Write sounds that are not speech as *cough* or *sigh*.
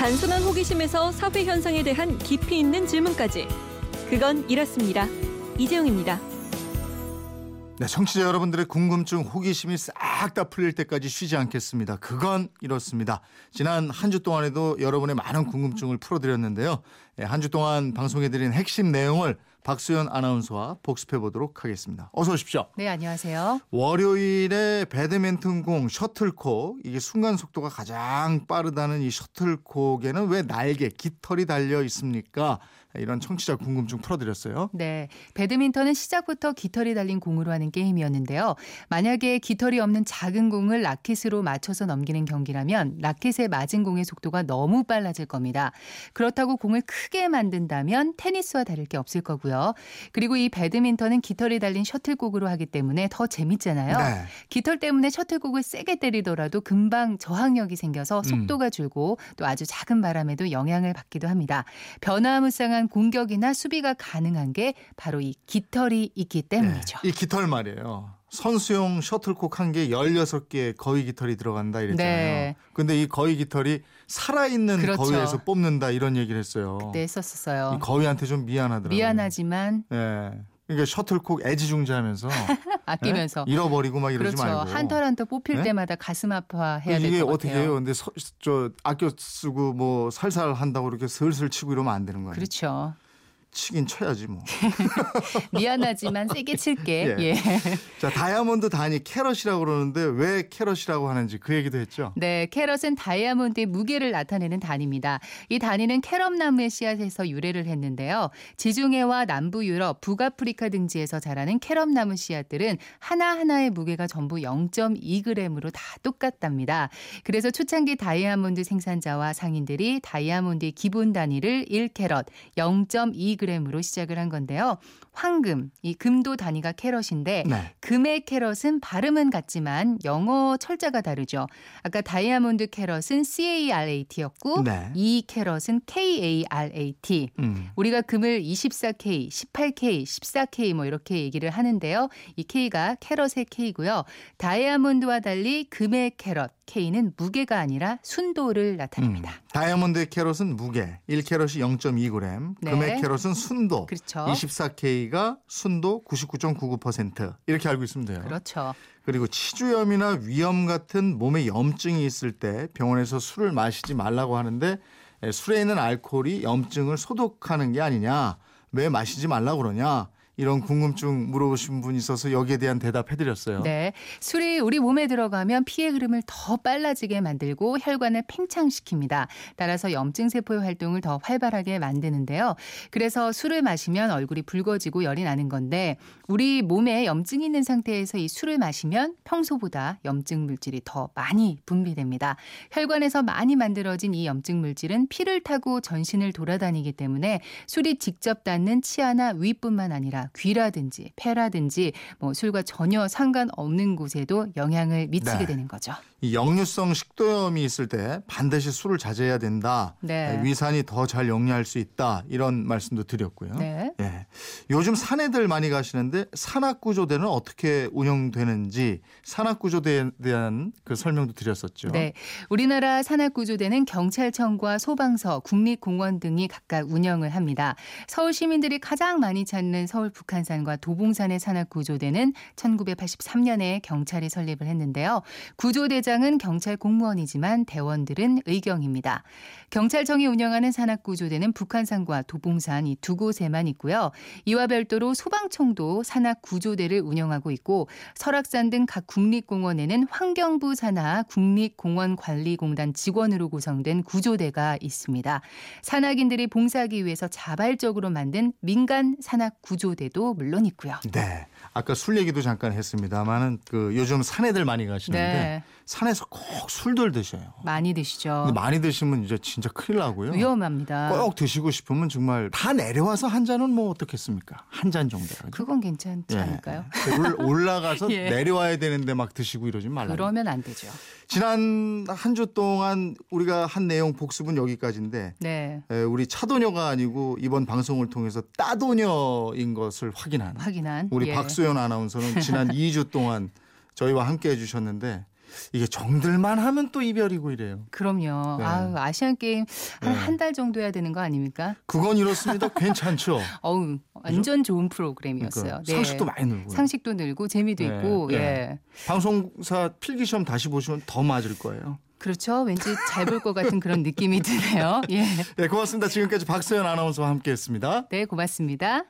단순한 호기심에서 사회 현상에 대한 깊이 있는 질문까지. 그건 이렇습니다. 이재용입니다. 네, 청취자 여러분들의 궁금증, 호기심이 싹 다 풀릴 때까지 쉬지 않겠습니다. 그건 이렇습니다. 지난 한 주 동안에도 여러분의 많은 궁금증을 풀어드렸는데요. 네, 한주 동안 방송해드린 핵심 내용을 박수현 아나운서와 복습해 보도록 하겠습니다. 어서 오십시오. 네, 안녕하세요. 월요일에 배드민턴공 셔틀콕 이게 순간 속도가 가장 빠르다는 이 셔틀콕에는 왜 날개 깃털이 달려 있습니까? 이런 청취자 궁금증 풀어드렸어요. 네, 배드민턴은 시작부터 깃털이 달린 공으로 하는 게임이었는데요. 만약에 깃털이 없는 작은 공을 라켓으로 맞춰서 넘기는 경기라면 라켓에 맞은 공의 속도가 너무 빨라질 겁니다. 그렇다고 공을 크게 만든다면 테니스와 다를 게 없을 거고요. 그리고 이 배드민턴은 깃털이 달린 셔틀콕으로 하기 때문에 더 재밌잖아요. 네. 깃털 때문에 셔틀콕을 세게 때리더라도 금방 저항력이 생겨서 속도가 음. 줄고 또 아주 작은 바람에도 영향을 받기도 합니다. 변화무쌍한 공격이나 수비가 가능한 게 바로 이 깃털이 있기 때문이죠. 네, 이 깃털 말이에요. 선수용 셔틀콕 한 개 16개 거위 깃털이 들어간다 이랬잖아요. 네. 근데 이 거위 깃털이 살아있는 그렇죠. 거위에서 뽑는다 이런 얘기를 했어요. 그때 했었어요. 이 거위한테 좀 미안하더라고요. 미안하지만 네. 그러니까 셔틀콕 애지중지하면서 *laughs* 아끼면서 네? 잃어버리고 막 이러지 그렇죠. 말고 한털 한 털 뽑힐 네? 때마다 가슴 아파해야 될것 같아요. 이게 어떻게 해요? 근데 서, 저 아껴 쓰고 뭐 살살 한다고 이렇게 슬슬 치고 이러면 안 되는 거예요. 그렇죠. 치긴 쳐야지 뭐. *laughs* 미안하지만 세게 칠게. *laughs* 예. 예. 자 다이아몬드 단위 캐럿이라고 그러는데 왜 캐럿이라고 하는지 그 얘기도 했죠. 네, 캐럿은 다이아몬드의 무게를 나타내는 단위입니다. 이 단위는 캐럽나무의 씨앗에서 유래를 했는데요. 지중해와 남부 유럽, 북아프리카 등지에서 자라는 캐럽나무 씨앗들은 하나 하나의 무게가 전부 0.2g으로 다 똑같답니다. 그래서 초창기 다이아몬드 생산자와 상인들이 다이아몬드의 기본 단위를 1캐럿 0.2g 1g으로 시작을 한 건데요. 황금, 이 금도 단위가 캐럿인데 네. 금의 캐럿은 발음은 같지만 영어 철자가 다르죠. 아까 다이아몬드 캐럿은 CARAT였고 네. 이 캐럿은 KARAT. 음. 우리가 금을 24K, 18K, 14K 뭐 이렇게 얘기를 하는데요. 이 K가 캐럿의 K고요. 다이아몬드와 달리 금의 캐럿 K는 무게가 아니라 순도를 나타냅니다. 음. 다이아몬드의 캐럿은 무게, 1캐럿이 0.2g, 네. 금의 캐럿은 순도 그렇죠. 24K가 순도 99.99% 이렇게 알고 있으면 돼요. 그렇죠. 그리고 치주염이나 위염 같은 몸에 염증이 있을 때 병원에서 술을 마시지 말라고 하는데 술에 있는 알코올이 염증을 소독하는 게 아니냐? 왜 마시지 말라고 그러냐? 이런 궁금증 물어보신 분이 있어서 여기에 대한 대답해드렸어요. 네. 술이 우리 몸에 들어가면 피의 흐름을 더 빨라지게 만들고 혈관을 팽창시킵니다. 따라서 염증 세포의 활동을 더 활발하게 만드는데요. 그래서 술을 마시면 얼굴이 붉어지고 열이 나는 건데 우리 몸에 염증이 있는 상태에서 이 술을 마시면 평소보다 염증 물질이 더 많이 분비됩니다. 혈관에서 많이 만들어진 이 염증 물질은 피를 타고 전신을 돌아다니기 때문에 술이 직접 닿는 치아나 위뿐만 아니라 귀라든지 폐라든지 뭐 술과 전혀 상관없는 곳에도 영향을 미치게 네. 되는 거죠. 이 역류성 식도염이 있을 때 반드시 술을 자제해야 된다. 네. 위산이 더 잘 영리할 수 있다. 이런 말씀도 드렸고요. 네. 네. 요즘 산에들 많이 가시는데 산악구조대는 어떻게 운영되는지 산악구조대에 대한 그 설명도 드렸었죠. 네. 우리나라 산악구조대는 경찰청과 소방서, 국립공원 등이 각각 운영을 합니다. 서울 시민들이 가장 많이 찾는 서울 북한산과 도봉산의 산악구조대는 1983년에 경찰이 설립을 했는데요. 구조대장은 경찰 공무원이지만 대원들은 의경입니다. 경찰청이 운영하는 산악구조대는 북한산과 도봉산 이 두 곳에만 있고요. 이와 별도로 소방청도 산악 구조대를 운영하고 있고 설악산 등 각 국립공원에는 환경부 산하 국립공원관리공단 직원으로 구성된 구조대가 있습니다. 산악인들이 봉사하기 위해서 자발적으로 만든 민간 산악 구조대도 물론 있고요. 네. 아까 술 얘기도 잠깐 했습니다만은 그 요즘 산에들 많이 가시는데 네. 산에서 꼭 술들 드셔요. 많이 드시죠. 많이 드시면 이제 진짜 큰일 나고요. 위험합니다. 꼭 드시고 싶으면 정말 다 내려와서 한 잔은 뭐 어떻 겠습니까? 한 잔 정도. 그건 괜찮지 예. 않을까요? 올라가서 *laughs* 예. 내려와야 되는데 막 드시고 이러지 말라. 그러면 안 되죠. 지난 한 주 동안 우리가 한 내용 복습은 여기까지인데 네. 에, 우리 차도녀가 아니고 이번 방송을 통해서 따도녀인 것을 확인한 확인한 우리 예. 박수연 아나운서는 지난 *laughs* 2주 동안 저희와 함께 해주셨는데 이게 정들만 하면 또 이별이고 이래요. 그럼요. 네. 아유, 아시안 게임 한 네. 한달 정도 해야 되는 거 아닙니까? 그건 이렇습니다. *laughs* 괜찮죠. 어우, 완전 좋은 프로그램이었어요. 그러니까 네. 상식도 많이 늘고. 상식도 늘고 재미도 네, 있고 네. 예. 방송사 필기 시험 다시 보시면 더 맞을 거예요. 그렇죠. 왠지 잘 볼 것 같은 그런 느낌이 드네요. 예. 네, 고맙습니다. 지금까지 박서연 아나운서와 함께했습니다. 네, 고맙습니다.